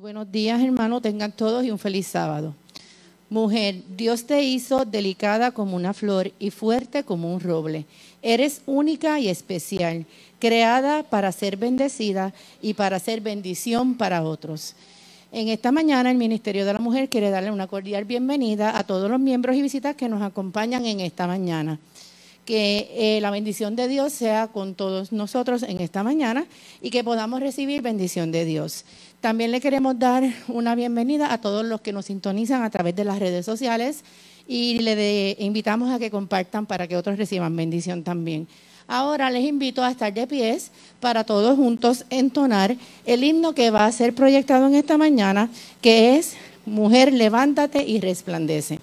buenos días, hermano. Tengan todos y un feliz sábado. Mujer, Dios te hizo delicada como una flor y fuerte como un roble. Eres única y especial, creada para ser bendecida y para ser bendición para otros. En esta mañana el Ministerio de la Mujer quiere darle una cordial bienvenida a todos los miembros y visitas que nos acompañan en esta mañana. Que eh, la bendición de Dios sea con todos nosotros en esta mañana y que podamos recibir bendición de Dios. También le queremos dar una bienvenida a todos los que nos sintonizan a través de las redes sociales y le invitamos a que compartan para que otros reciban bendición también. Ahora les invito a estar de pies para todos juntos entonar el himno que va a ser proyectado en esta mañana, que es Mujer, levántate y resplandece.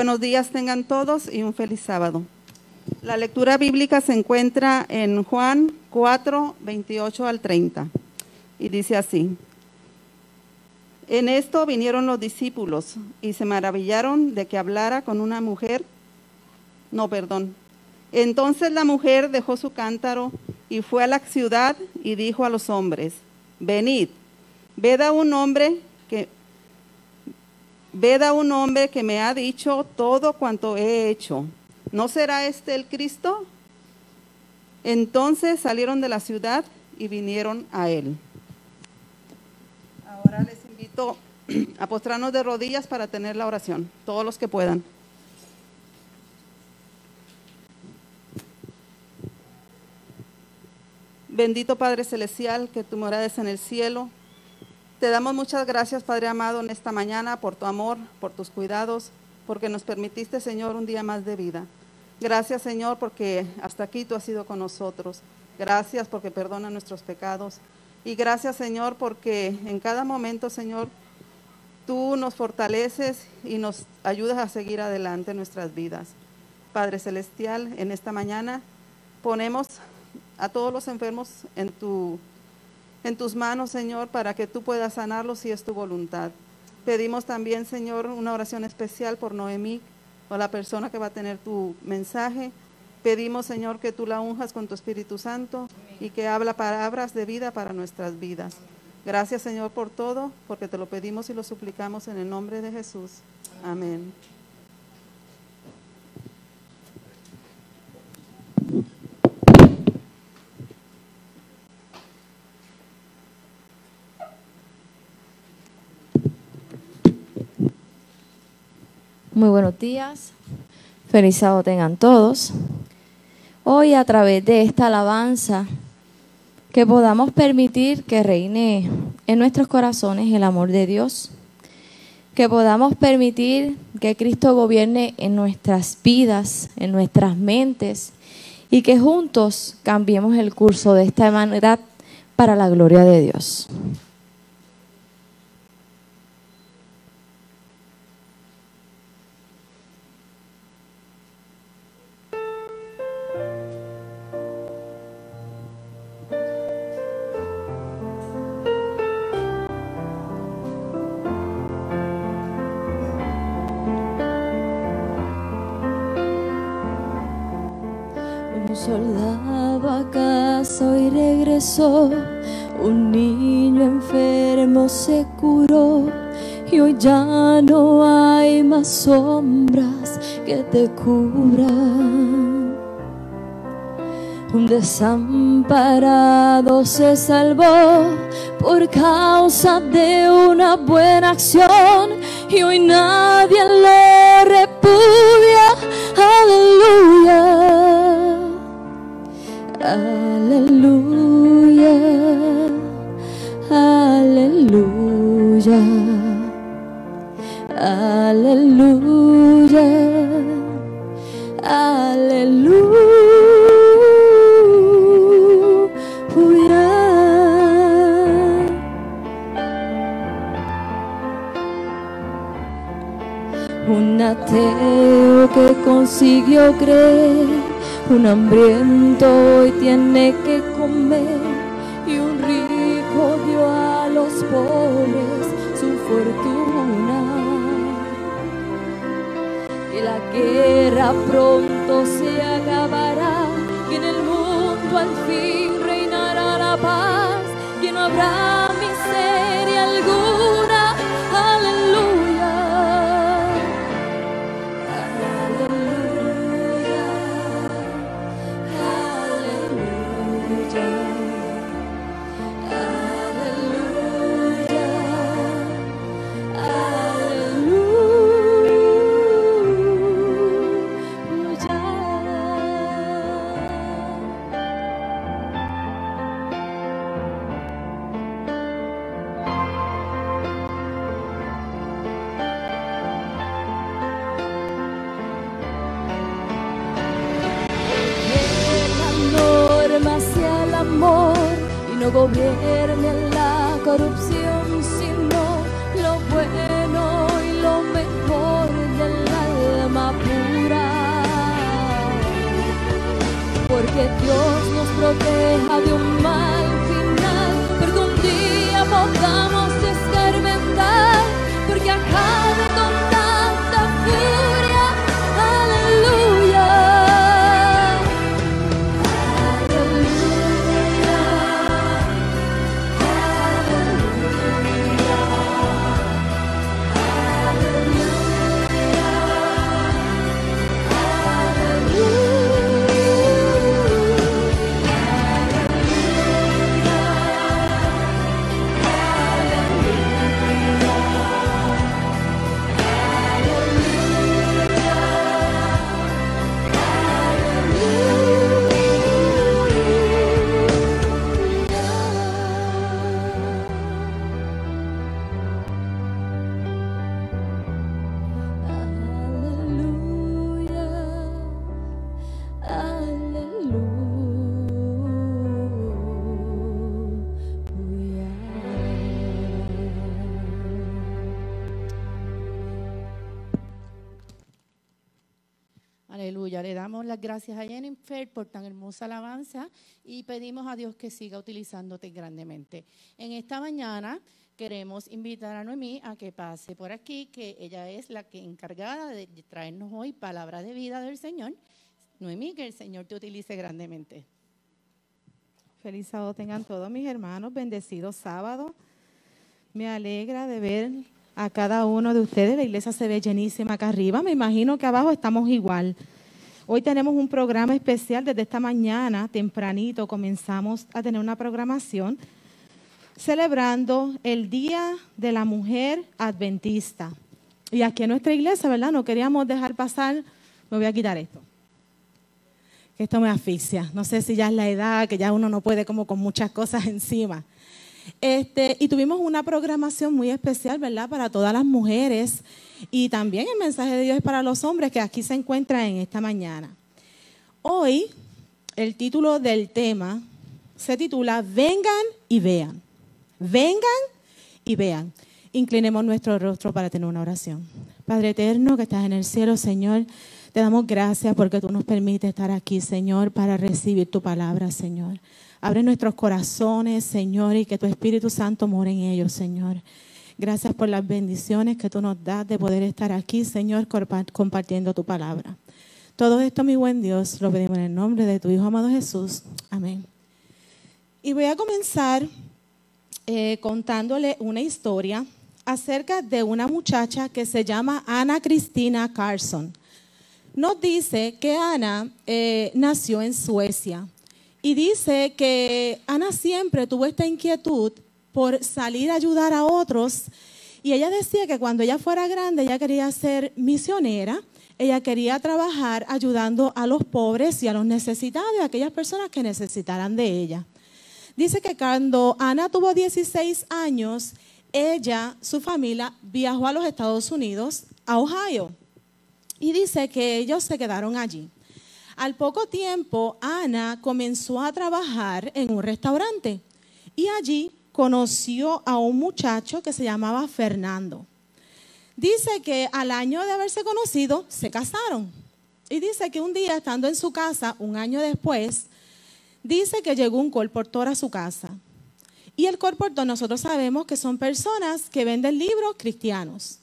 Buenos días tengan todos y un feliz sábado. La lectura bíblica se encuentra en Juan 4, 28 al 30 y dice así. En esto vinieron los discípulos y se maravillaron de que hablara con una mujer. No, perdón. Entonces la mujer dejó su cántaro y fue a la ciudad y dijo a los hombres, venid, ved a un hombre que Ved a un hombre que me ha dicho todo cuanto he hecho. ¿No será este el Cristo? Entonces salieron de la ciudad y vinieron a él. Ahora les invito a postrarnos de rodillas para tener la oración, todos los que puedan. Bendito Padre Celestial, que tu morada es en el cielo te damos muchas gracias, Padre amado, en esta mañana por tu amor, por tus cuidados, porque nos permitiste, Señor, un día más de vida. Gracias, Señor, porque hasta aquí tú has sido con nosotros. Gracias porque perdona nuestros pecados. Y gracias, Señor, porque en cada momento, Señor, tú nos fortaleces y nos ayudas a seguir adelante nuestras vidas. Padre Celestial, en esta mañana ponemos a todos los enfermos en tu en tus manos, Señor, para que tú puedas sanarlos si es tu voluntad. Pedimos también, Señor, una oración especial por Noemí o la persona que va a tener tu mensaje. Pedimos, Señor, que tú la unjas con tu Espíritu Santo y que habla palabras de vida para nuestras vidas. Gracias, Señor, por todo, porque te lo pedimos y lo suplicamos en el nombre de Jesús. Amén. Muy buenos días. Feliz sábado tengan todos. Hoy a través de esta alabanza, que podamos permitir que reine en nuestros corazones el amor de Dios, que podamos permitir que Cristo gobierne en nuestras vidas, en nuestras mentes, y que juntos cambiemos el curso de esta humanidad para la gloria de Dios. Desamparado se salvó por causa de una buena acción y hoy nadie lo ateo que consiguió creer. Un hambriento hoy tiene que comer. Y un rico dio a los pobres su fortuna. Y la guerra pronto se acabará. Y en el mundo al fin reinará la paz. Y no habrá proteja de un las gracias a Jennifer por tan hermosa alabanza y pedimos a Dios que siga utilizándote grandemente. En esta mañana queremos invitar a Noemí a que pase por aquí, que ella es la que encargada de traernos hoy palabra de vida del Señor. Noemí, que el Señor te utilice grandemente. Feliz sábado tengan todos mis hermanos, bendecido sábado. Me alegra de ver a cada uno de ustedes. La iglesia se ve llenísima acá arriba. Me imagino que abajo estamos igual. Hoy tenemos un programa especial desde esta mañana, tempranito, comenzamos a tener una programación celebrando el Día de la Mujer Adventista. Y aquí en nuestra iglesia, ¿verdad? No queríamos dejar pasar me voy a quitar esto. Que esto me asfixia. No sé si ya es la edad, que ya uno no puede como con muchas cosas encima. Este, y tuvimos una programación muy especial, ¿verdad? Para todas las mujeres. Y también el mensaje de Dios es para los hombres que aquí se encuentran en esta mañana. Hoy, el título del tema se titula Vengan y vean. Vengan y vean. Inclinemos nuestro rostro para tener una oración. Padre eterno que estás en el cielo, Señor, te damos gracias porque tú nos permites estar aquí, Señor, para recibir tu palabra, Señor. Abre nuestros corazones, Señor, y que tu Espíritu Santo more en ellos, Señor. Gracias por las bendiciones que tú nos das de poder estar aquí, Señor, compartiendo tu palabra. Todo esto, mi buen Dios, lo pedimos en el nombre de tu Hijo amado Jesús. Amén. Y voy a comenzar eh, contándole una historia acerca de una muchacha que se llama Ana Cristina Carson. Nos dice que Ana eh, nació en Suecia y dice que Ana siempre tuvo esta inquietud por salir a ayudar a otros. Y ella decía que cuando ella fuera grande, ella quería ser misionera. Ella quería trabajar ayudando a los pobres y a los necesitados a aquellas personas que necesitaran de ella. Dice que cuando Ana tuvo 16 años, ella, su familia, viajó a los Estados Unidos, a Ohio. Y dice que ellos se quedaron allí. Al poco tiempo, Ana comenzó a trabajar en un restaurante y allí conoció a un muchacho que se llamaba Fernando. Dice que al año de haberse conocido, se casaron. Y dice que un día, estando en su casa, un año después, dice que llegó un colportor a su casa. Y el colportor, nosotros sabemos que son personas que venden libros cristianos.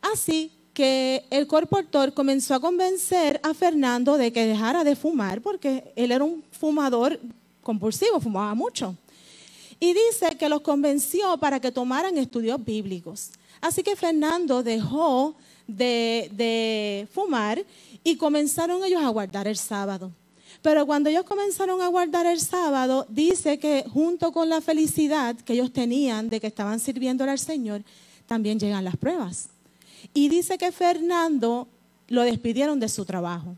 Así que el corportor comenzó a convencer a Fernando de que dejara de fumar porque él era un fumador compulsivo, fumaba mucho. Y dice que los convenció para que tomaran estudios bíblicos. Así que Fernando dejó de, de fumar y comenzaron ellos a guardar el sábado. Pero cuando ellos comenzaron a guardar el sábado, dice que junto con la felicidad que ellos tenían de que estaban sirviendo al Señor, también llegan las pruebas. Y dice que Fernando lo despidieron de su trabajo.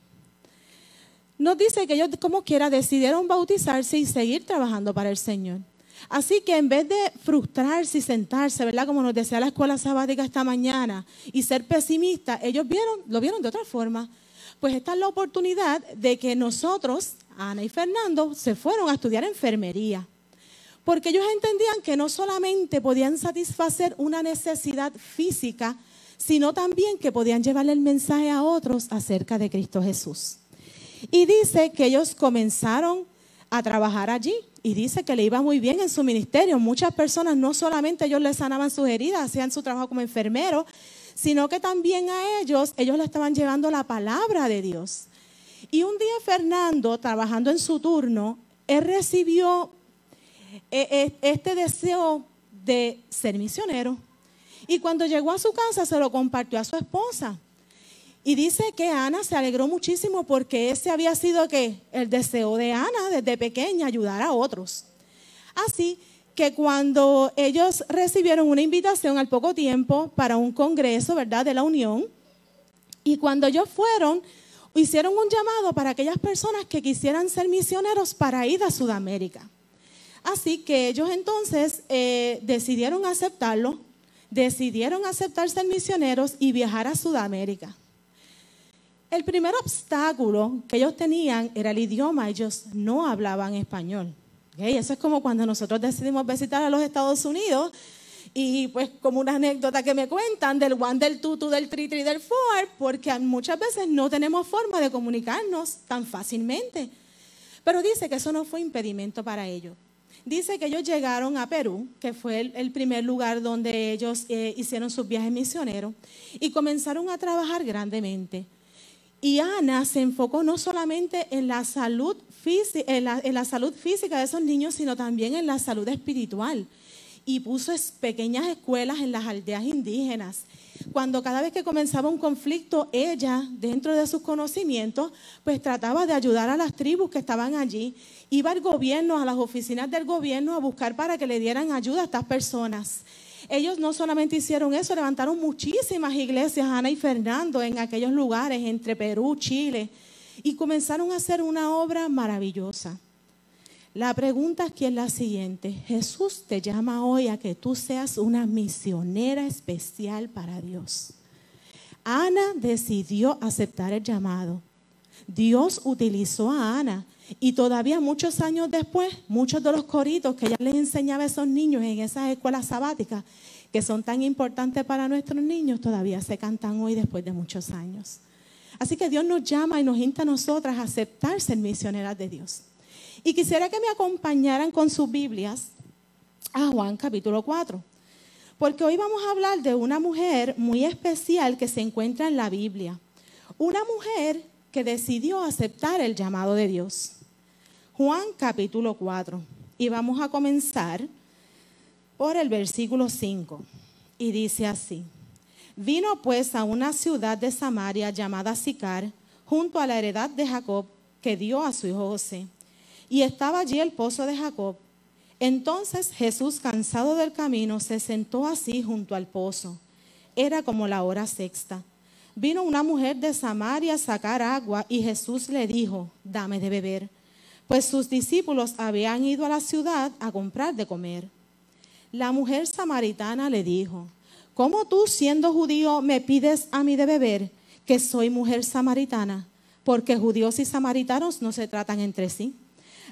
Nos dice que ellos, como quiera, decidieron bautizarse y seguir trabajando para el Señor. Así que en vez de frustrarse y sentarse, ¿verdad? Como nos decía la escuela sabática esta mañana, y ser pesimistas, ellos vieron, lo vieron de otra forma. Pues esta es la oportunidad de que nosotros, Ana y Fernando, se fueron a estudiar enfermería. Porque ellos entendían que no solamente podían satisfacer una necesidad física, sino también que podían llevarle el mensaje a otros acerca de Cristo Jesús. Y dice que ellos comenzaron a trabajar allí y dice que le iba muy bien en su ministerio. Muchas personas, no solamente ellos les sanaban sus heridas, hacían su trabajo como enfermeros, sino que también a ellos, ellos le estaban llevando la palabra de Dios. Y un día Fernando, trabajando en su turno, él recibió eh, eh, este deseo de ser misionero. Y cuando llegó a su casa se lo compartió a su esposa. Y dice que Ana se alegró muchísimo porque ese había sido que el deseo de Ana desde pequeña ayudar a otros. Así que cuando ellos recibieron una invitación al poco tiempo para un congreso, ¿verdad?, de la Unión, y cuando ellos fueron, hicieron un llamado para aquellas personas que quisieran ser misioneros para ir a Sudamérica. Así que ellos entonces eh, decidieron aceptarlo decidieron aceptar ser misioneros y viajar a Sudamérica. El primer obstáculo que ellos tenían era el idioma, ellos no hablaban español. Eso es como cuando nosotros decidimos visitar a los Estados Unidos y pues como una anécdota que me cuentan del one, del tutu, del tri, tri, del four, porque muchas veces no tenemos forma de comunicarnos tan fácilmente. Pero dice que eso no fue impedimento para ellos. Dice que ellos llegaron a Perú, que fue el, primer lugar donde ellos eh, hicieron sus viajes misioneros, y comenzaron a trabajar grandemente. Y Ana se enfocó no solamente en la salud, en la salud física de esos niños, sino también en la salud espiritual. Y puso pequeñas escuelas en las aldeas indígenas cuando cada vez que comenzaba un conflicto, ella, dentro de sus conocimientos, pues trataba de ayudar a las tribus que estaban allí. Iba al gobierno, a las oficinas del gobierno, a buscar para que le dieran ayuda a estas personas. Ellos no solamente hicieron eso, levantaron muchísimas iglesias, Ana y Fernando, en aquellos lugares entre Perú, Chile, y comenzaron a hacer una obra maravillosa. La pregunta aquí es la siguiente. Jesús te llama hoy a que tú seas una misionera especial para Dios. Ana decidió aceptar el llamado. Dios utilizó a Ana y todavía muchos años después, muchos de los coritos que ella les enseñaba a esos niños en esas escuelas sabáticas, que son tan importantes para nuestros niños, todavía se cantan hoy después de muchos años. Así que Dios nos llama y nos insta a nosotras a aceptar ser misioneras de Dios. Y quisiera que me acompañaran con sus Biblias a Juan capítulo 4. Porque hoy vamos a hablar de una mujer muy especial que se encuentra en la Biblia. Una mujer que decidió aceptar el llamado de Dios. Juan capítulo 4. Y vamos a comenzar por el versículo 5. Y dice así. Vino pues a una ciudad de Samaria llamada Sicar, junto a la heredad de Jacob que dio a su hijo José y estaba allí el pozo de Jacob. Entonces Jesús, cansado del camino, se sentó así junto al pozo. Era como la hora sexta. Vino una mujer de Samaria a sacar agua y Jesús le dijo, dame de beber, pues sus discípulos habían ido a la ciudad a comprar de comer. La mujer samaritana le dijo, ¿cómo tú siendo judío me pides a mí de beber, que soy mujer samaritana? Porque judíos y samaritanos no se tratan entre sí.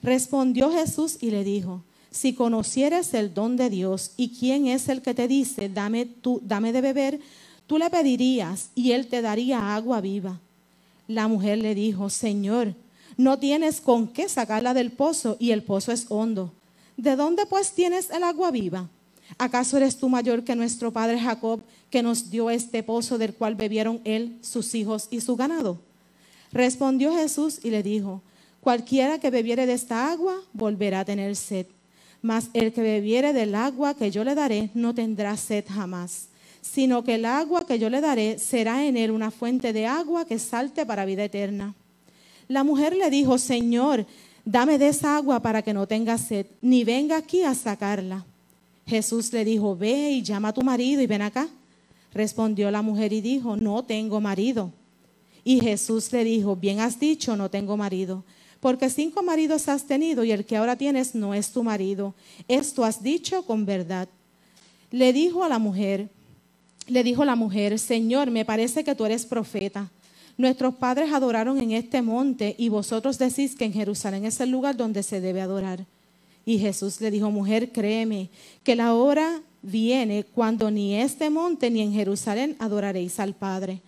Respondió Jesús y le dijo, si conocieres el don de Dios y quién es el que te dice, dame, tú, dame de beber, tú le pedirías y él te daría agua viva. La mujer le dijo, Señor, no tienes con qué sacarla del pozo y el pozo es hondo. ¿De dónde pues tienes el agua viva? ¿Acaso eres tú mayor que nuestro padre Jacob, que nos dio este pozo del cual bebieron él, sus hijos y su ganado? Respondió Jesús y le dijo, Cualquiera que bebiere de esta agua volverá a tener sed, mas el que bebiere del agua que yo le daré no tendrá sed jamás, sino que el agua que yo le daré será en él una fuente de agua que salte para vida eterna. La mujer le dijo, Señor, dame de esa agua para que no tenga sed, ni venga aquí a sacarla. Jesús le dijo, ve y llama a tu marido y ven acá. Respondió la mujer y dijo, no tengo marido. Y Jesús le dijo, bien has dicho, no tengo marido porque cinco maridos has tenido y el que ahora tienes no es tu marido. Esto has dicho con verdad. Le dijo a la mujer, le dijo la mujer, Señor, me parece que tú eres profeta. Nuestros padres adoraron en este monte y vosotros decís que en Jerusalén es el lugar donde se debe adorar. Y Jesús le dijo, mujer, créeme que la hora viene cuando ni este monte ni en Jerusalén adoraréis al Padre.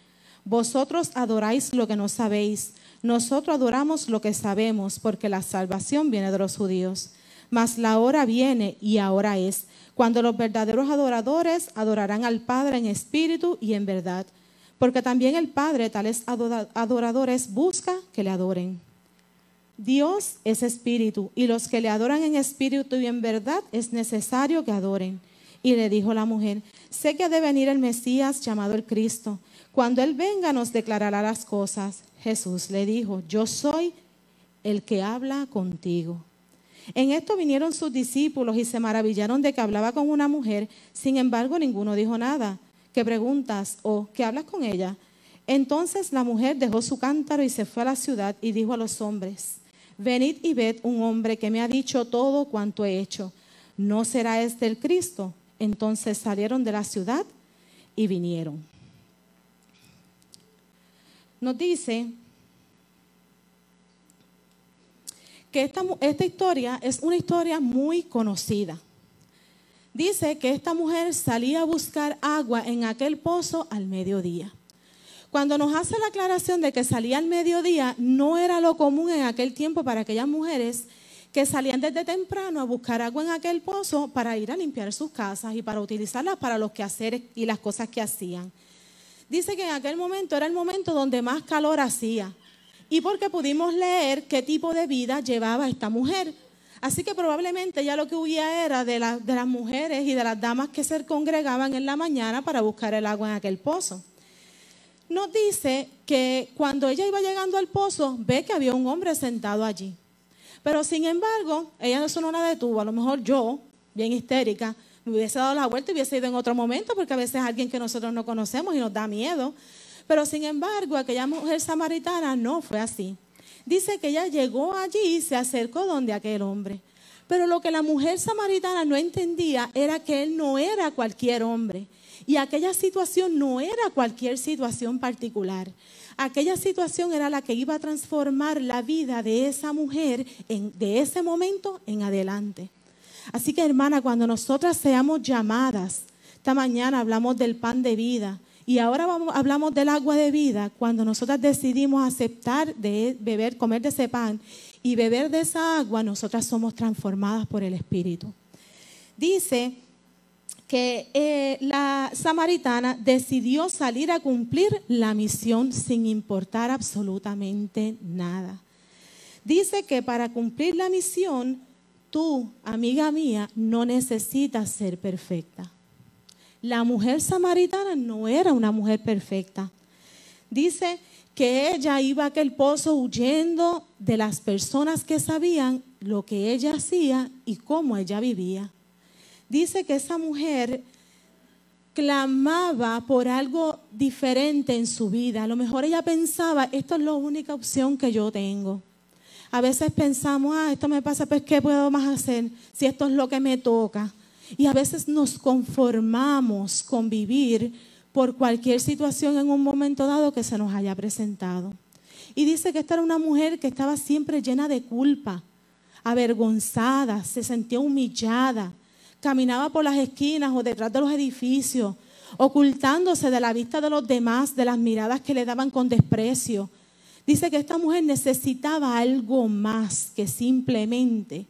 Vosotros adoráis lo que no sabéis nosotros adoramos lo que sabemos porque la salvación viene de los judíos. Mas la hora viene y ahora es, cuando los verdaderos adoradores adorarán al Padre en espíritu y en verdad. Porque también el Padre, tales adoradores, busca que le adoren. Dios es espíritu y los que le adoran en espíritu y en verdad es necesario que adoren. Y le dijo la mujer, sé que ha de venir el Mesías llamado el Cristo. Cuando Él venga nos declarará las cosas. Jesús le dijo, yo soy el que habla contigo. En esto vinieron sus discípulos y se maravillaron de que hablaba con una mujer, sin embargo ninguno dijo nada. ¿Qué preguntas o qué hablas con ella? Entonces la mujer dejó su cántaro y se fue a la ciudad y dijo a los hombres, venid y ved un hombre que me ha dicho todo cuanto he hecho. ¿No será este el Cristo? Entonces salieron de la ciudad y vinieron nos dice que esta, historia es una historia muy conocida. Dice que esta mujer salía a buscar agua en aquel pozo al mediodía. Cuando nos hace la aclaración de que salía al mediodía, no era lo común en aquel tiempo para aquellas mujeres que salían desde temprano a buscar agua en aquel pozo para ir a limpiar sus casas y para utilizarlas para los quehaceres y las cosas que hacían. Dice que en aquel momento era el momento donde más calor hacía. Y porque pudimos leer qué tipo de vida llevaba esta mujer. Así que probablemente ya lo que huía era de, de las mujeres y de las damas que se congregaban en la mañana para buscar el agua en aquel pozo. Nos dice que cuando ella iba llegando al pozo, ve que había un hombre sentado allí. Pero sin embargo, ella no la detuvo. A lo mejor yo, bien histérica, me hubiese dado la vuelta y hubiese ido en otro momento, porque a veces es alguien que nosotros no conocemos y nos da miedo. Pero sin embargo, aquella mujer samaritana no fue así. Dice que ella llegó allí y se acercó donde aquel hombre. Pero lo que la mujer samaritana no entendía era que él no era cualquier hombre. Y aquella situación no era cualquier situación particular. Aquella situación era la que iba a transformar la vida de esa mujer en, de ese momento en adelante. Así que hermana, cuando nosotras seamos llamadas, esta mañana hablamos del pan de vida y ahora hablamos del agua de vida, cuando nosotras decidimos aceptar de beber, comer de ese pan y beber de esa agua, nosotras somos transformadas por el Espíritu. Dice que eh, la samaritana decidió salir a cumplir la misión sin importar absolutamente nada. Dice que para cumplir la misión, tú, amiga mía, no necesitas ser perfecta. La mujer samaritana no era una mujer perfecta. Dice que ella iba a aquel pozo huyendo de las personas que sabían lo que ella hacía y cómo ella vivía dice que esa mujer clamaba por algo diferente en su vida. A lo mejor ella pensaba, esto es la única opción que yo tengo. A veces pensamos, ah, esto me pasa, pues ¿qué puedo más hacer si esto es lo que me toca? Y a veces nos conformamos con vivir por cualquier situación en un momento dado que se nos haya presentado. Y dice que esta era una mujer que estaba siempre llena de culpa, avergonzada, se sentía humillada, caminaba por las esquinas o detrás de los edificios, ocultándose de la vista de los demás, de las miradas que le daban con desprecio. Dice que esta mujer necesitaba algo más que simplemente,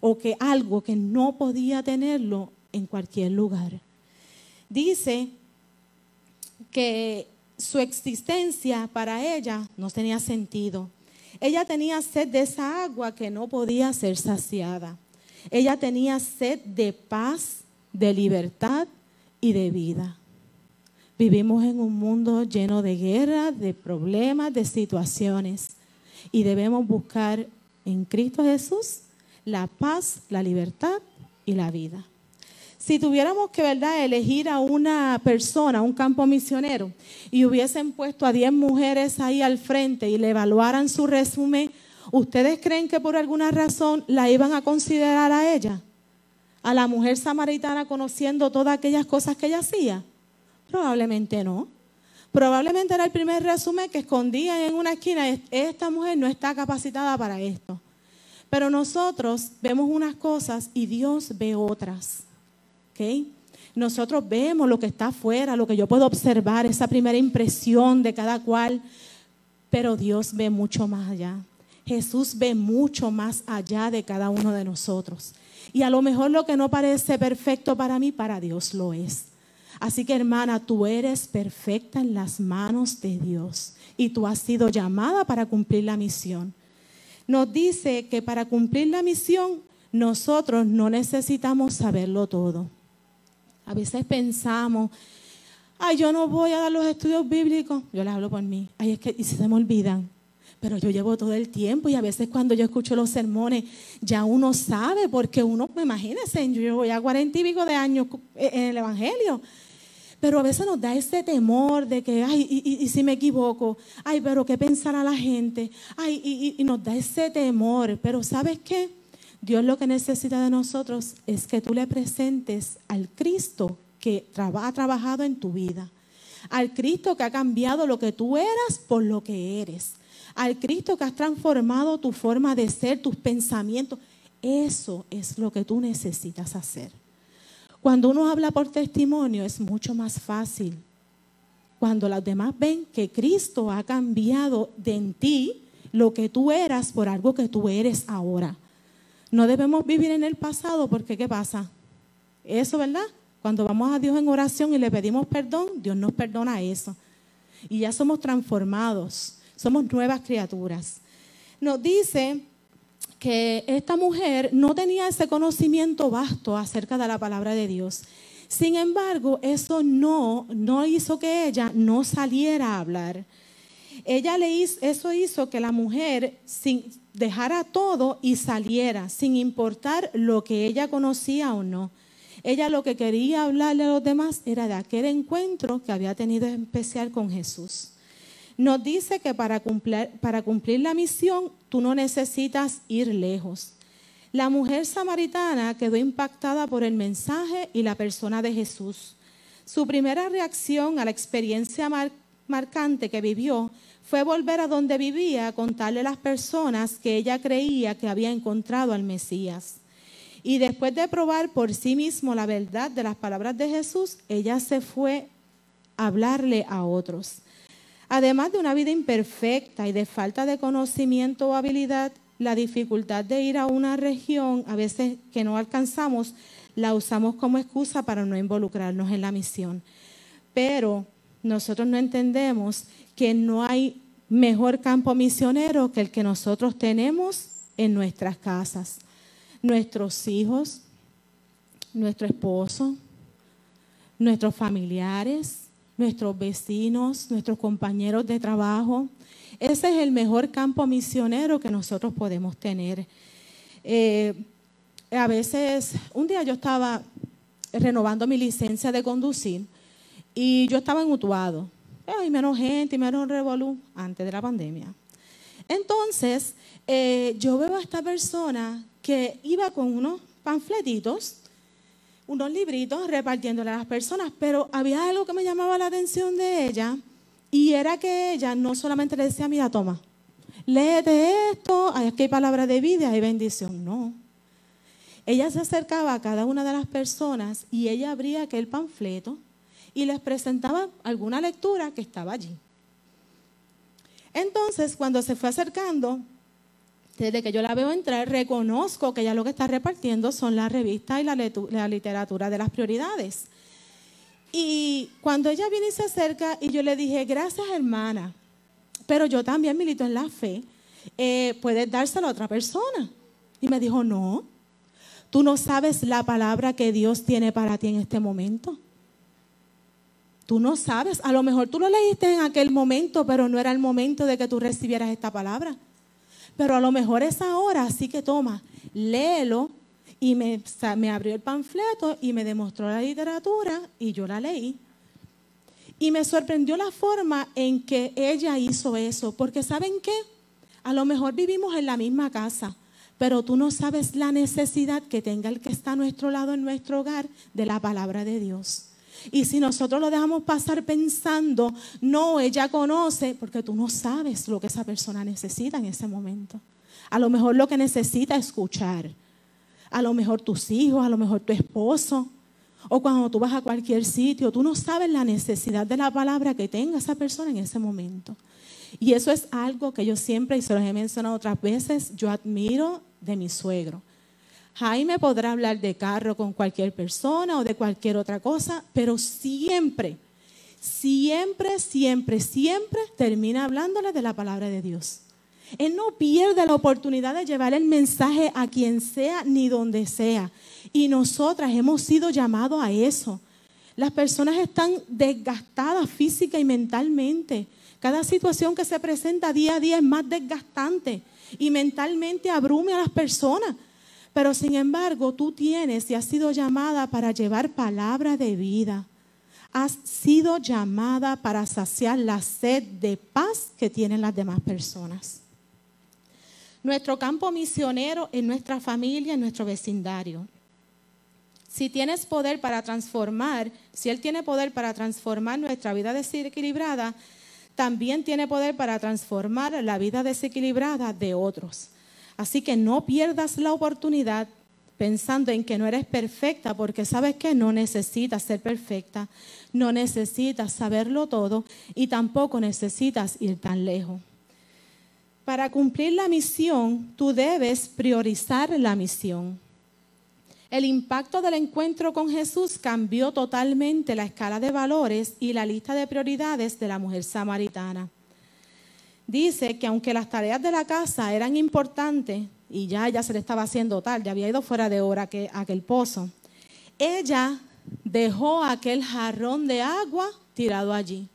o que algo que no podía tenerlo en cualquier lugar. Dice que su existencia para ella no tenía sentido. Ella tenía sed de esa agua que no podía ser saciada. Ella tenía sed de paz, de libertad y de vida. Vivimos en un mundo lleno de guerra, de problemas, de situaciones. Y debemos buscar en Cristo Jesús la paz, la libertad y la vida. Si tuviéramos que ¿verdad? elegir a una persona, un campo misionero, y hubiesen puesto a 10 mujeres ahí al frente y le evaluaran su resumen, ¿Ustedes creen que por alguna razón la iban a considerar a ella? A la mujer samaritana conociendo todas aquellas cosas que ella hacía. Probablemente no. Probablemente era el primer resumen que escondía en una esquina. Esta mujer no está capacitada para esto. Pero nosotros vemos unas cosas y Dios ve otras. Nosotros vemos lo que está afuera, lo que yo puedo observar, esa primera impresión de cada cual. Pero Dios ve mucho más allá. Jesús ve mucho más allá de cada uno de nosotros. Y a lo mejor lo que no parece perfecto para mí, para Dios lo es. Así que hermana, tú eres perfecta en las manos de Dios y tú has sido llamada para cumplir la misión. Nos dice que para cumplir la misión nosotros no necesitamos saberlo todo. A veces pensamos, ay, yo no voy a dar los estudios bíblicos, yo les hablo por mí, ay, es que y se me olvidan pero yo llevo todo el tiempo y a veces cuando yo escucho los sermones ya uno sabe, porque uno, imagínense, yo llevo ya cuarenta y pico de años en el Evangelio. Pero a veces nos da ese temor de que, ay, y, si me equivoco, ay, pero ¿qué pensará la gente? Ay, y, y nos da ese temor. Pero ¿sabes qué? Dios lo que necesita de nosotros es que tú le presentes al Cristo que ha trabajado en tu vida. Al Cristo que ha cambiado lo que tú eras por lo que eres al Cristo que has transformado tu forma de ser, tus pensamientos. Eso es lo que tú necesitas hacer. Cuando uno habla por testimonio es mucho más fácil. Cuando los demás ven que Cristo ha cambiado de en ti lo que tú eras por algo que tú eres ahora. No debemos vivir en el pasado porque ¿qué pasa? Eso, ¿verdad? Cuando vamos a Dios en oración y le pedimos perdón, Dios nos perdona eso. Y ya somos transformados somos nuevas criaturas. Nos dice que esta mujer no tenía ese conocimiento vasto acerca de la palabra de Dios. Sin embargo, eso no, no hizo que ella no saliera a hablar. Ella le hizo, eso hizo que la mujer dejara todo y saliera, sin importar lo que ella conocía o no. Ella lo que quería hablarle a los demás era de aquel encuentro que había tenido en especial con Jesús. Nos dice que para cumplir, la misión tú no necesitas ir lejos. La mujer samaritana quedó impactada por el mensaje y la persona de Jesús. Su primera reacción a la experiencia marcante que vivió fue volver a donde vivía a contarle a las personas que ella creía que había encontrado al Mesías. Y después de probar por sí mismo la verdad de las palabras de Jesús, ella se fue a hablarle a otros. Además de una vida imperfecta y de falta de conocimiento o habilidad, la dificultad de ir a una región, a veces que no alcanzamos, la usamos como excusa para no involucrarnos en la misión. Pero nosotros no entendemos que no hay mejor campo misionero que el que nosotros tenemos en nuestras casas. Nuestros hijos, nuestro esposo, nuestros familiares, nuestros vecinos, nuestros compañeros de trabajo. Ese es el mejor campo misionero que nosotros podemos tener. Eh, a veces, un día yo estaba renovando mi licencia de conducir y yo estaba en Utuado. Hay menos gente y menos revolú antes de la pandemia. Entonces, eh, yo veo a esta persona que iba con unos panfletitos, unos libritos repartiéndole a las personas, pero había algo que me llamaba la atención de ella y era que ella no solamente le decía, mira, toma, léete esto, aquí hay palabra de vida, hay bendición. No. Ella se acercaba a cada una de las personas y ella abría aquel panfleto y les presentaba alguna lectura que estaba allí. Entonces, cuando se fue acercando, desde que yo la veo entrar, reconozco que ella lo que está repartiendo son las revistas y la, la literatura de las prioridades. Y cuando ella viene y se acerca, y yo le dije, gracias hermana, pero yo también milito en la fe, eh, puedes dárselo a otra persona. Y me dijo, no, tú no sabes la palabra que Dios tiene para ti en este momento. Tú no sabes, a lo mejor tú lo leíste en aquel momento, pero no era el momento de que tú recibieras esta palabra. Pero a lo mejor es ahora, así que toma, léelo. Y me, me abrió el panfleto y me demostró la literatura y yo la leí. Y me sorprendió la forma en que ella hizo eso, porque ¿saben qué? A lo mejor vivimos en la misma casa, pero tú no sabes la necesidad que tenga el que está a nuestro lado en nuestro hogar de la palabra de Dios. Y si nosotros lo dejamos pasar pensando, no, ella conoce, porque tú no sabes lo que esa persona necesita en ese momento. A lo mejor lo que necesita es escuchar. A lo mejor tus hijos, a lo mejor tu esposo. O cuando tú vas a cualquier sitio, tú no sabes la necesidad de la palabra que tenga esa persona en ese momento. Y eso es algo que yo siempre, y se los he mencionado otras veces, yo admiro de mi suegro. Jaime podrá hablar de carro con cualquier persona o de cualquier otra cosa, pero siempre, siempre, siempre, siempre termina hablándole de la palabra de Dios. Él no pierde la oportunidad de llevar el mensaje a quien sea ni donde sea. Y nosotras hemos sido llamados a eso. Las personas están desgastadas física y mentalmente. Cada situación que se presenta día a día es más desgastante y mentalmente abrume a las personas. Pero sin embargo, tú tienes y has sido llamada para llevar palabra de vida. Has sido llamada para saciar la sed de paz que tienen las demás personas. Nuestro campo misionero en nuestra familia, en nuestro vecindario. Si tienes poder para transformar, si Él tiene poder para transformar nuestra vida desequilibrada, también tiene poder para transformar la vida desequilibrada de otros. Así que no pierdas la oportunidad pensando en que no eres perfecta, porque sabes que no necesitas ser perfecta, no necesitas saberlo todo y tampoco necesitas ir tan lejos. Para cumplir la misión, tú debes priorizar la misión. El impacto del encuentro con Jesús cambió totalmente la escala de valores y la lista de prioridades de la mujer samaritana dice que aunque las tareas de la casa eran importantes y ya ella se le estaba haciendo tal, ya había ido fuera de hora que aquel pozo, ella dejó aquel jarrón de agua tirado allí.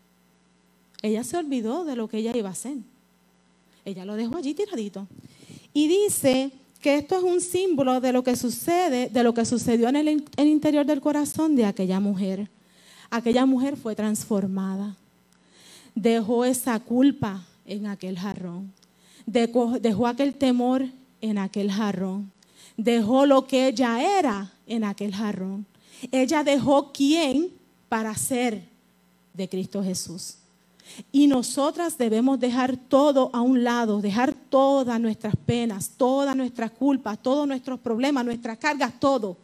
Ella se olvidó de lo que ella iba a hacer. Ella lo dejó allí tiradito. Y dice que esto es un símbolo de lo que sucede, de lo que sucedió en el, in- el interior del corazón de aquella mujer. Aquella mujer fue transformada. Dejó esa culpa en aquel jarrón. Dejó, aquel temor en aquel jarrón. Dejó lo que ella era en aquel jarrón. Ella dejó quién para ser de Cristo Jesús. Y nosotras debemos dejar todo a un lado, dejar todas nuestras penas, todas nuestras culpas, todos nuestros problemas, nuestras cargas, todo.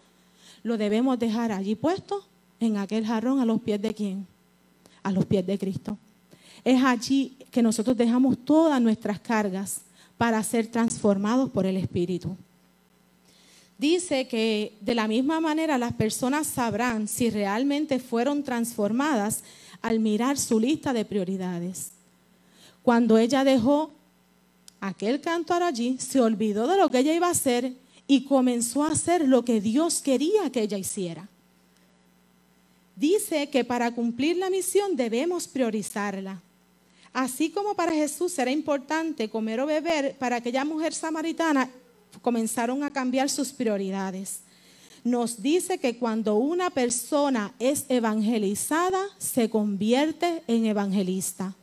Lo debemos dejar allí puesto en aquel jarrón a los pies de quién? A los pies de Cristo. Es allí que nosotros dejamos todas nuestras cargas para ser transformados por el Espíritu. Dice que de la misma manera las personas sabrán si realmente fueron transformadas al mirar su lista de prioridades. Cuando ella dejó aquel cantor allí, se olvidó de lo que ella iba a hacer y comenzó a hacer lo que Dios quería que ella hiciera. Dice que para cumplir la misión debemos priorizarla. Así como para Jesús era importante comer o beber, para aquella mujer samaritana comenzaron a cambiar sus prioridades. Nos dice que cuando una persona es evangelizada, se convierte en evangelista.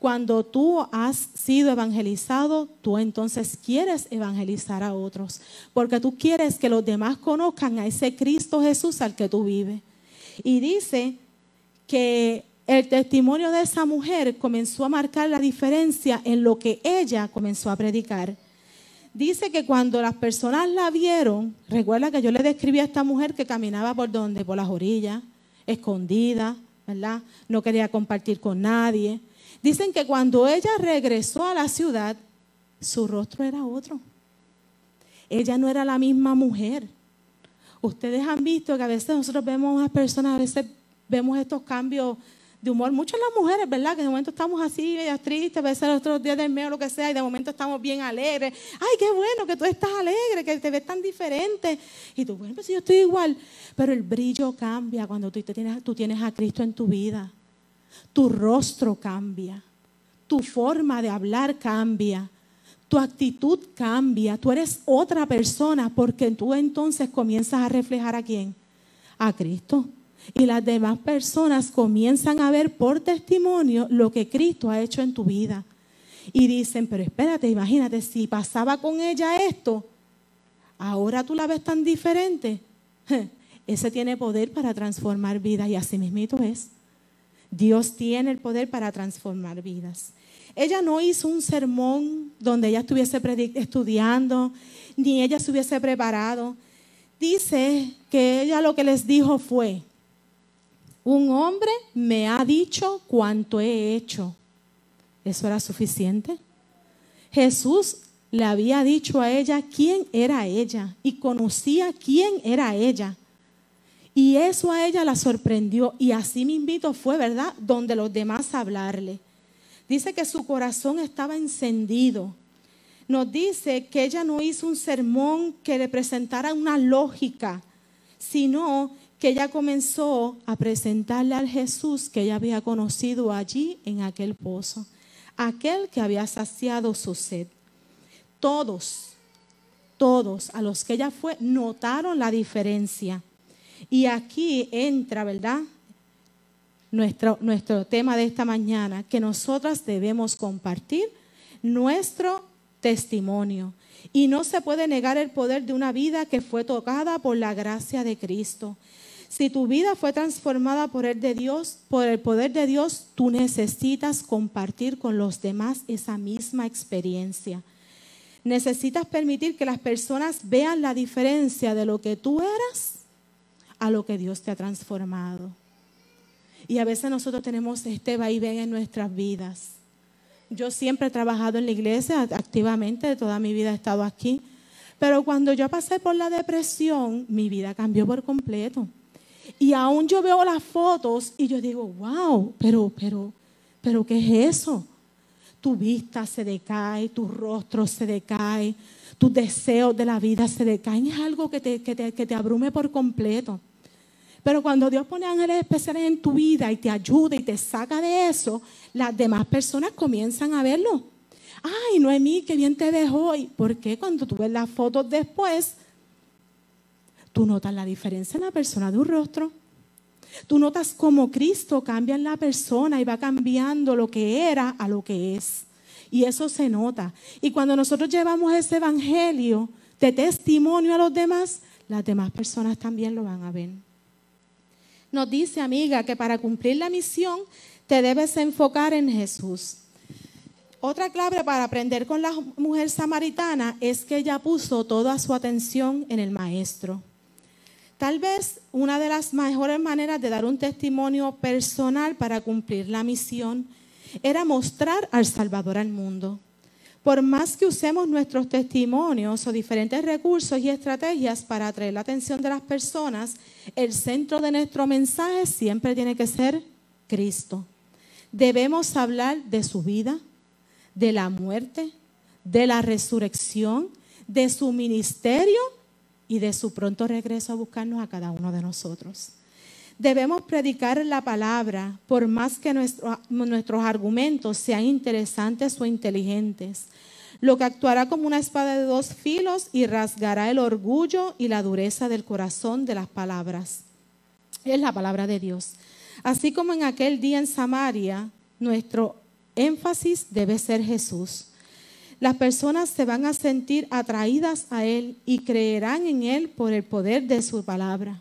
Cuando tú has sido evangelizado, tú entonces quieres evangelizar a otros, porque tú quieres que los demás conozcan a ese Cristo Jesús al que tú vives. Y dice que el testimonio de esa mujer comenzó a marcar la diferencia en lo que ella comenzó a predicar. Dice que cuando las personas la vieron, recuerda que yo le describí a esta mujer que caminaba por donde, por las orillas, escondida, ¿verdad? No quería compartir con nadie. Dicen que cuando ella regresó a la ciudad, su rostro era otro. Ella no era la misma mujer. Ustedes han visto que a veces nosotros vemos a personas, a veces vemos estos cambios de humor. Muchas las mujeres, ¿verdad? Que de momento estamos así, medias tristes, a veces los otros días del mes o lo que sea, y de momento estamos bien alegres. Ay, qué bueno que tú estás alegre, que te ves tan diferente. Y tú, bueno, pues yo estoy igual. Pero el brillo cambia cuando tú, te tienes, tú tienes a Cristo en tu vida. Tu rostro cambia. Tu forma de hablar cambia. Tu actitud cambia. Tú eres otra persona porque tú entonces comienzas a reflejar a quién? A Cristo. Y las demás personas comienzan a ver por testimonio lo que Cristo ha hecho en tu vida. Y dicen, pero espérate, imagínate, si pasaba con ella esto, ahora tú la ves tan diferente. Ese tiene poder para transformar vidas y así mismito es. Dios tiene el poder para transformar vidas. Ella no hizo un sermón donde ella estuviese estudiando, ni ella se hubiese preparado. Dice que ella lo que les dijo fue, un hombre me ha dicho cuánto he hecho. ¿Eso era suficiente? Jesús le había dicho a ella quién era ella y conocía quién era ella. Y eso a ella la sorprendió y así me invito fue, ¿verdad? Donde los demás hablarle. Dice que su corazón estaba encendido. Nos dice que ella no hizo un sermón que le presentara una lógica, sino que ella comenzó a presentarle al Jesús que ella había conocido allí en aquel pozo, aquel que había saciado su sed. Todos, todos a los que ella fue notaron la diferencia. Y aquí entra, ¿verdad? Nuestro, nuestro tema de esta mañana, que nosotras debemos compartir nuestro testimonio. Y no se puede negar el poder de una vida que fue tocada por la gracia de Cristo. Si tu vida fue transformada por el de Dios, por el poder de Dios, tú necesitas compartir con los demás esa misma experiencia. Necesitas permitir que las personas vean la diferencia de lo que tú eras a lo que Dios te ha transformado. Y a veces nosotros tenemos este vaivén en nuestras vidas. Yo siempre he trabajado en la iglesia activamente, toda mi vida he estado aquí. Pero cuando yo pasé por la depresión, mi vida cambió por completo. Y aún yo veo las fotos y yo digo, wow, pero, pero, pero, ¿qué es eso? Tu vista se decae, tu rostro se decae, tus deseos de la vida se decaen. Es algo que te, que te, que te abrume por completo. Pero cuando Dios pone ángeles especiales en tu vida y te ayuda y te saca de eso, las demás personas comienzan a verlo. Ay, Noemí, qué bien te ves hoy. ¿Por qué cuando tú ves las fotos después, tú notas la diferencia en la persona de un rostro? Tú notas cómo Cristo cambia en la persona y va cambiando lo que era a lo que es. Y eso se nota. Y cuando nosotros llevamos ese evangelio de testimonio a los demás, las demás personas también lo van a ver. Nos dice, amiga, que para cumplir la misión te debes enfocar en Jesús. Otra clave para aprender con la mujer samaritana es que ella puso toda su atención en el maestro. Tal vez una de las mejores maneras de dar un testimonio personal para cumplir la misión era mostrar al Salvador al mundo. Por más que usemos nuestros testimonios o diferentes recursos y estrategias para atraer la atención de las personas, el centro de nuestro mensaje siempre tiene que ser Cristo. Debemos hablar de su vida, de la muerte, de la resurrección, de su ministerio y de su pronto regreso a buscarnos a cada uno de nosotros. Debemos predicar la palabra por más que nuestros argumentos sean interesantes o inteligentes, lo que actuará como una espada de dos filos y rasgará el orgullo y la dureza del corazón de las palabras. Es la palabra de Dios. Así como en aquel día en Samaria, nuestro énfasis debe ser Jesús las personas se van a sentir atraídas a Él y creerán en Él por el poder de su palabra.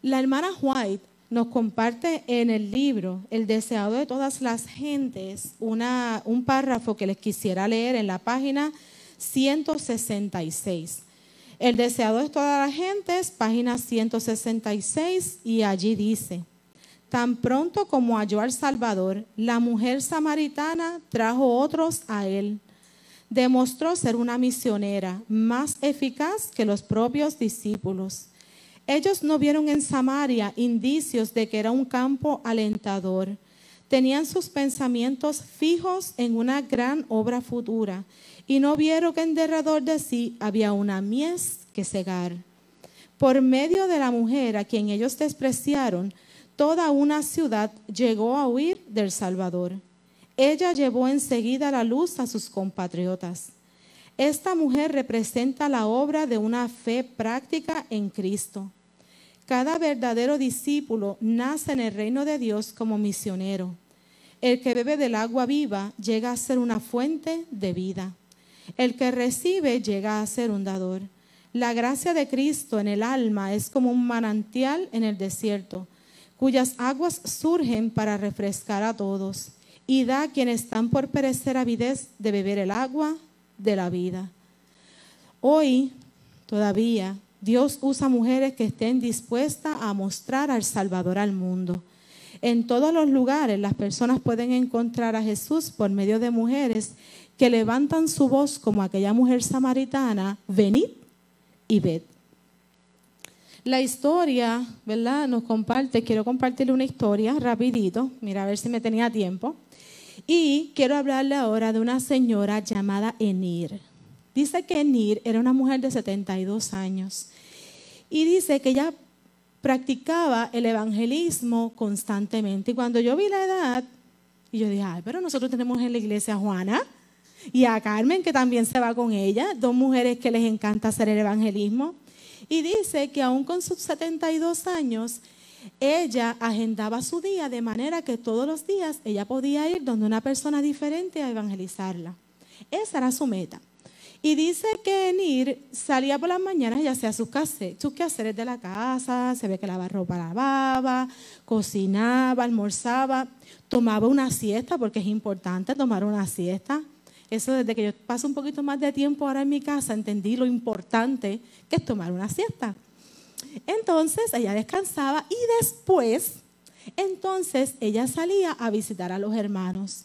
La hermana White nos comparte en el libro El deseado de todas las gentes un párrafo que les quisiera leer en la página 166. El deseado de todas las gentes, página 166, y allí dice, Tan pronto como halló al Salvador, la mujer samaritana trajo otros a él. Demostró ser una misionera más eficaz que los propios discípulos. Ellos no vieron en Samaria indicios de que era un campo alentador. Tenían sus pensamientos fijos en una gran obra futura y no vieron que en derredor de sí había una mies que cegar. Por medio de la mujer a quien ellos despreciaron, toda una ciudad llegó a huir del Salvador. Ella llevó enseguida la luz a sus compatriotas. Esta mujer representa la obra de una fe práctica en Cristo. Cada verdadero discípulo nace en el reino de Dios como misionero. El que bebe del agua viva llega a ser una fuente de vida. El que recibe llega a ser un dador. La gracia de Cristo en el alma es como un manantial en el desierto cuyas aguas surgen para refrescar a todos, y da a quienes están por perecer avidez de beber el agua de la vida. Hoy, todavía, Dios usa mujeres que estén dispuestas a mostrar al Salvador al mundo. En todos los lugares las personas pueden encontrar a Jesús por medio de mujeres que levantan su voz como aquella mujer samaritana, venid y ved. La historia, ¿verdad? Nos comparte, quiero compartirle una historia rapidito, mira a ver si me tenía tiempo. Y quiero hablarle ahora de una señora llamada Enir. Dice que Enir era una mujer de 72 años y dice que ella practicaba el evangelismo constantemente. Y cuando yo vi la edad, y yo dije, ay, pero nosotros tenemos en la iglesia a Juana y a Carmen, que también se va con ella, dos mujeres que les encanta hacer el evangelismo. Y dice que aún con sus 72 años, ella agendaba su día de manera que todos los días ella podía ir donde una persona diferente a evangelizarla. Esa era su meta. Y dice que Enir salía por las mañanas y hacía sus, sus quehaceres de la casa, se ve que lavaba ropa, lavaba, cocinaba, almorzaba, tomaba una siesta, porque es importante tomar una siesta. Eso desde que yo paso un poquito más de tiempo ahora en mi casa, entendí lo importante que es tomar una siesta. Entonces ella descansaba y después, entonces ella salía a visitar a los hermanos.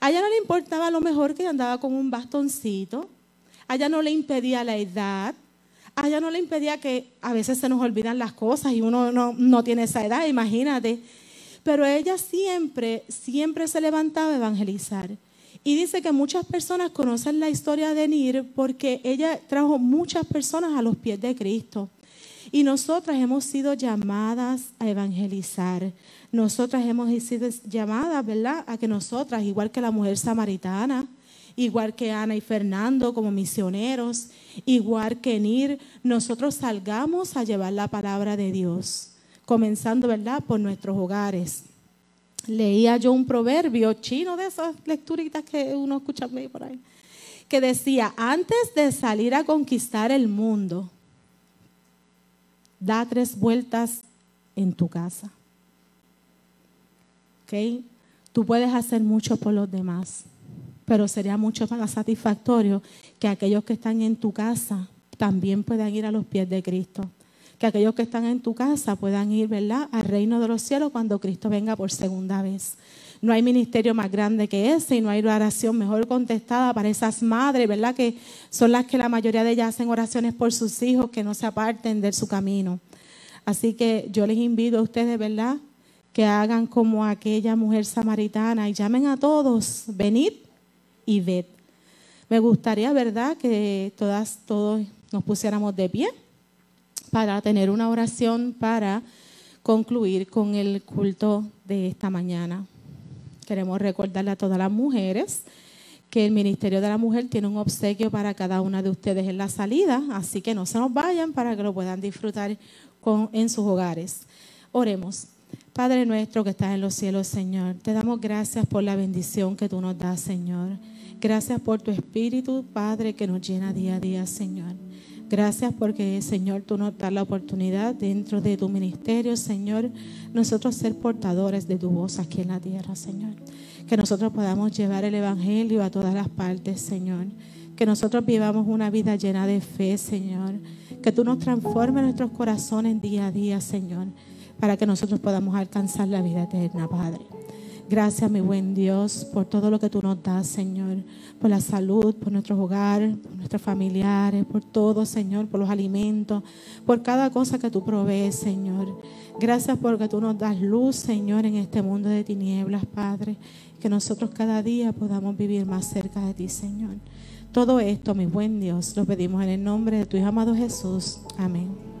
A ella no le importaba lo mejor que andaba con un bastoncito, a ella no le impedía la edad, a ella no le impedía que a veces se nos olvidan las cosas y uno no, no tiene esa edad, imagínate. Pero ella siempre, siempre se levantaba a evangelizar. Y dice que muchas personas conocen la historia de Nir porque ella trajo muchas personas a los pies de Cristo. Y nosotras hemos sido llamadas a evangelizar. Nosotras hemos sido llamadas, ¿verdad? A que nosotras, igual que la mujer samaritana, igual que Ana y Fernando como misioneros, igual que Nir, nosotros salgamos a llevar la palabra de Dios, comenzando, ¿verdad?, por nuestros hogares. Leía yo un proverbio chino de esas lecturitas que uno escucha por ahí, que decía, antes de salir a conquistar el mundo, da tres vueltas en tu casa. ¿Ok? Tú puedes hacer mucho por los demás, pero sería mucho más satisfactorio que aquellos que están en tu casa también puedan ir a los pies de Cristo. Que aquellos que están en tu casa puedan ir, ¿verdad?, al reino de los cielos cuando Cristo venga por segunda vez. No hay ministerio más grande que ese y no hay oración mejor contestada para esas madres, ¿verdad? Que son las que la mayoría de ellas hacen oraciones por sus hijos que no se aparten de su camino. Así que yo les invito a ustedes, ¿verdad? Que hagan como aquella mujer samaritana y llamen a todos, venid y ved. Me gustaría, ¿verdad?, que todas, todos nos pusiéramos de pie para tener una oración para concluir con el culto de esta mañana. Queremos recordarle a todas las mujeres que el Ministerio de la Mujer tiene un obsequio para cada una de ustedes en la salida, así que no se nos vayan para que lo puedan disfrutar en sus hogares. Oremos. Padre nuestro que estás en los cielos, Señor, te damos gracias por la bendición que tú nos das, Señor. Gracias por tu Espíritu, Padre, que nos llena día a día, Señor. Gracias porque, Señor, tú nos das la oportunidad dentro de tu ministerio, Señor, nosotros ser portadores de tu voz aquí en la tierra, Señor. Que nosotros podamos llevar el Evangelio a todas las partes, Señor. Que nosotros vivamos una vida llena de fe, Señor. Que tú nos transformes nuestros corazones día a día, Señor, para que nosotros podamos alcanzar la vida eterna, Padre. Gracias, mi buen Dios, por todo lo que tú nos das, Señor, por la salud, por nuestros hogares, por nuestros familiares, por todo, Señor, por los alimentos, por cada cosa que tú provees, Señor. Gracias porque tú nos das luz, Señor, en este mundo de tinieblas, Padre, que nosotros cada día podamos vivir más cerca de ti, Señor. Todo esto, mi buen Dios, lo pedimos en el nombre de tu Hijo amado Jesús. Amén.